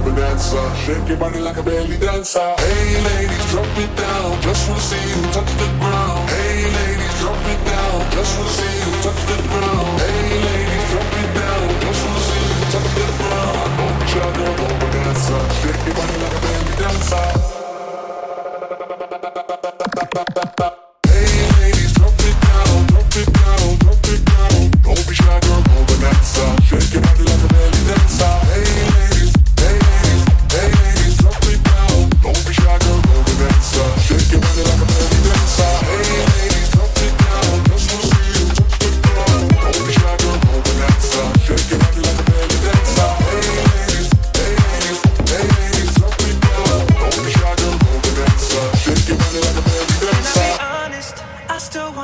open dancer. Shake your body like a belly dancer. Hey ladies, drop it down, just wanna see you touch the ground. Hey ladies, drop it down, just wanna see you touch the ground. Hey ladies, drop it down, just wanna see you touch the ground. I want y'all open. Shake your body like a belly dancer.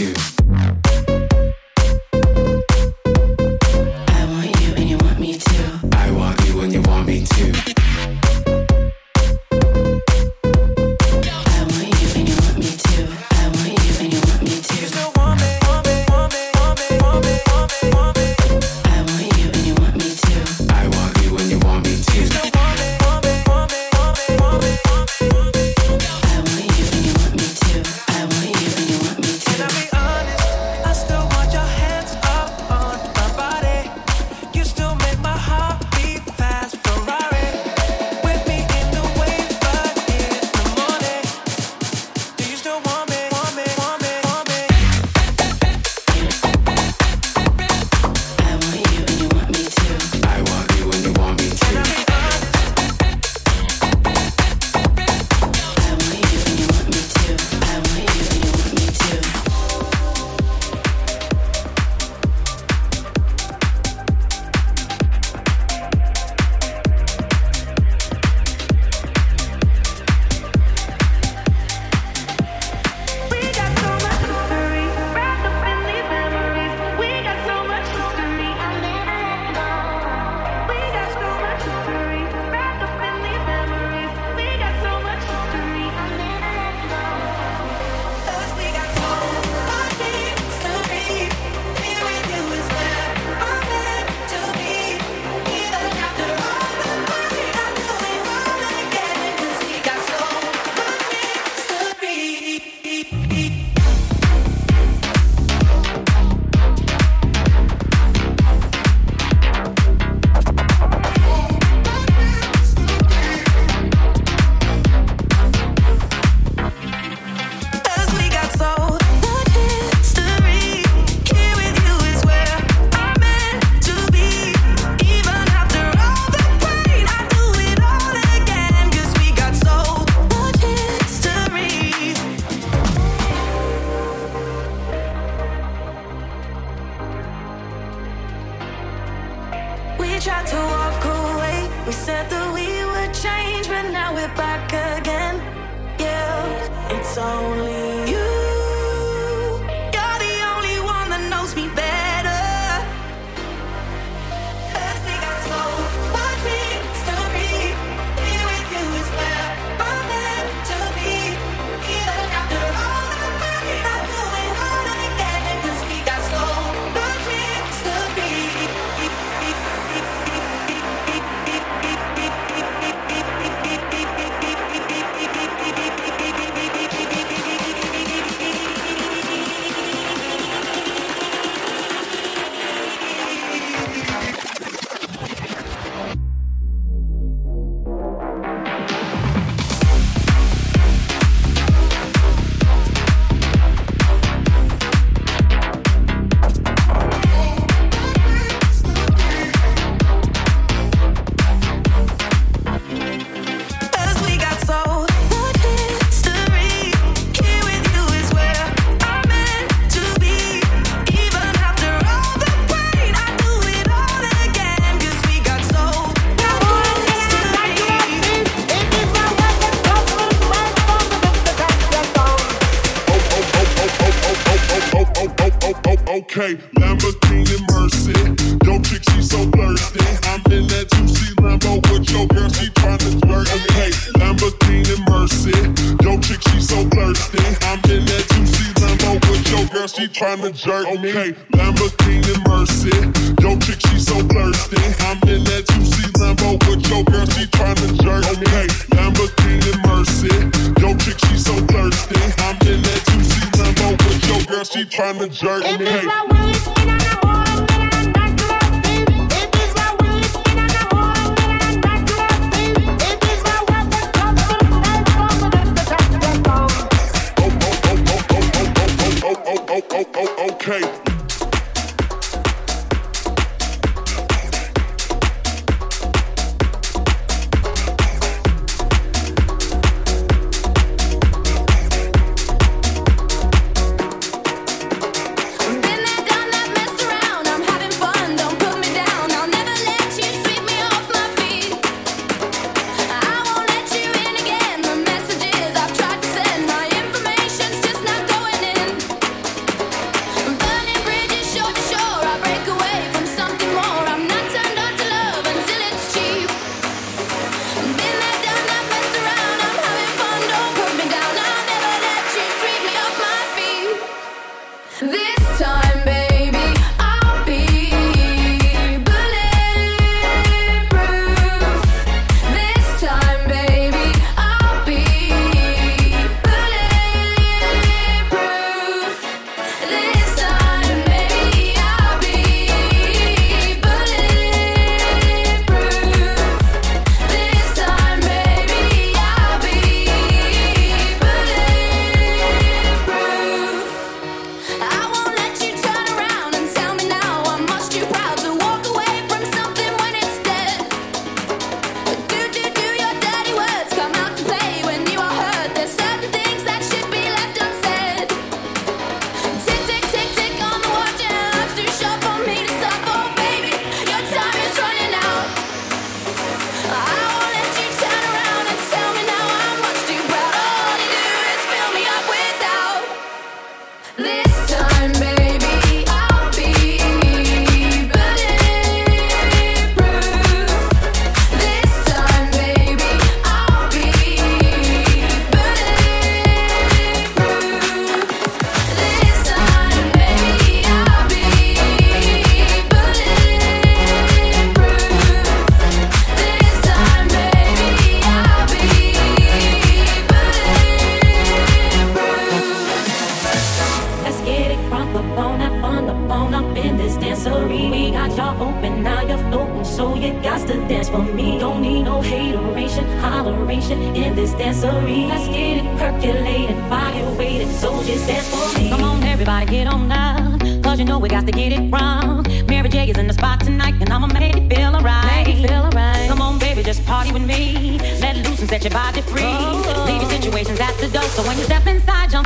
you. trying to jerk me. Lamborghini Mercy. Yo, chick, she so thirsty. I'm in that 2C Lambo with your girl, she trying to jerk me. Okay, Lamborghini Mercy. Yo, chick, she so thirsty. I'm in that 2C Lambo with your girl, she trying to jerk me.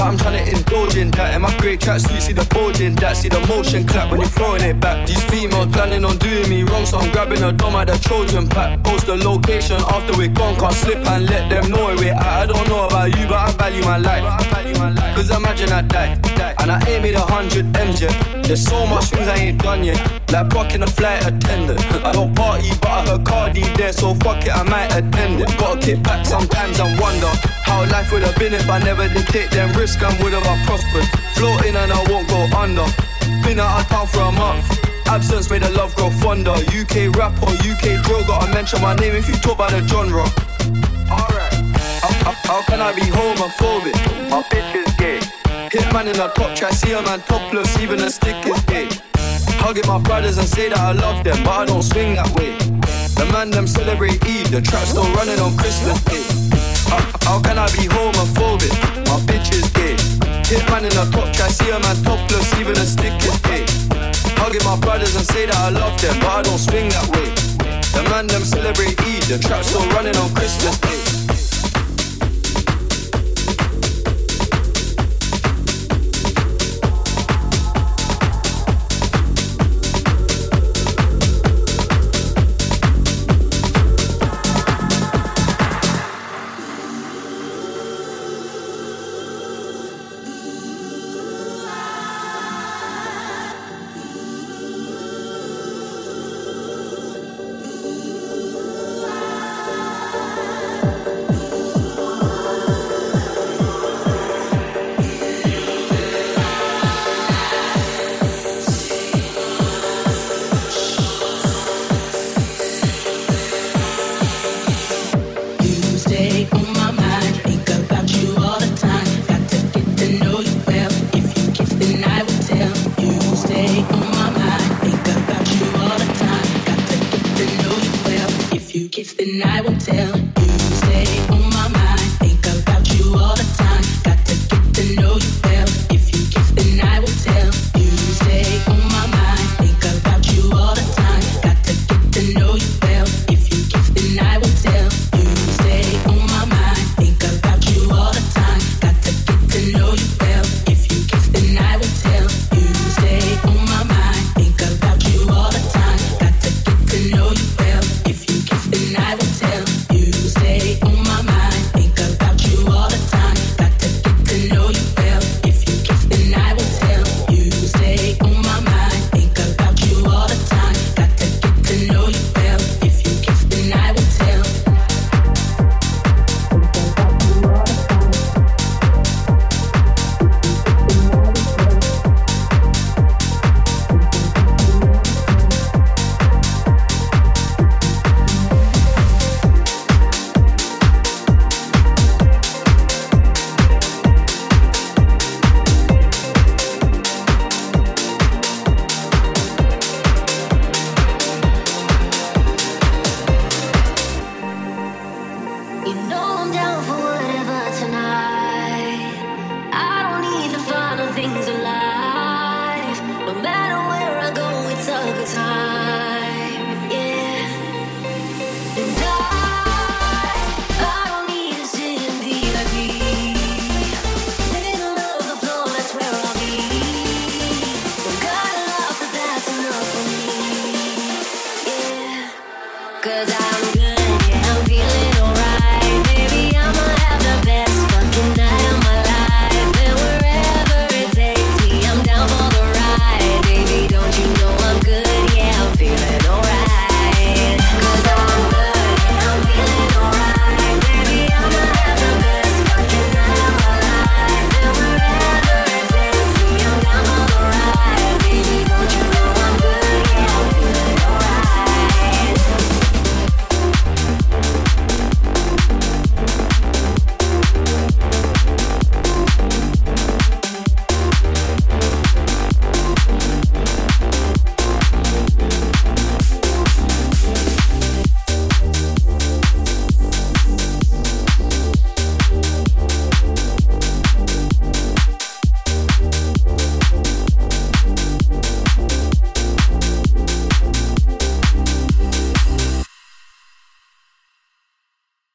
that I'm trying to indulge in that. In my great tracks, you see the bulge in that, see the motion clap when you're throwing it back. These females planning on doing me wrong, so I'm grabbing a dome at the Trojan pack. Post the location after we're gone, can't slip and let them know where we're. I don't know about you, but I value my life. Cause imagine I die, and I ain't made a hundred M's yet. There's so much things I ain't done yet. Like fucking a flight attendant. I don't party, but I heard Cardi there, so fuck it, I might attend it. Gotta kick back sometimes and wonder how life would have been if I never did take them risks and would have I prospered. Floating and I won't go under. Been out of town for a month. Absence made the love grow fonder. UK rap or UK drill, gotta mention my name if you talk about the genre. Alright. How, how, how can I be homophobic? My bitch is gay. Hitman in a top try, see a man topless, even a stick is gay. Hugging my brothers and say that I love them, but I don't swing that way. The man them celebrate Eid, the trap still running on Christmas Day. How, can I be homophobic? My bitch is gay. Hitman in a top try, see a man topless, even a stick is gay. Hugging my brothers and say that I love them, but I don't swing that way. The man them celebrate Eid, the trap still running on Christmas Day.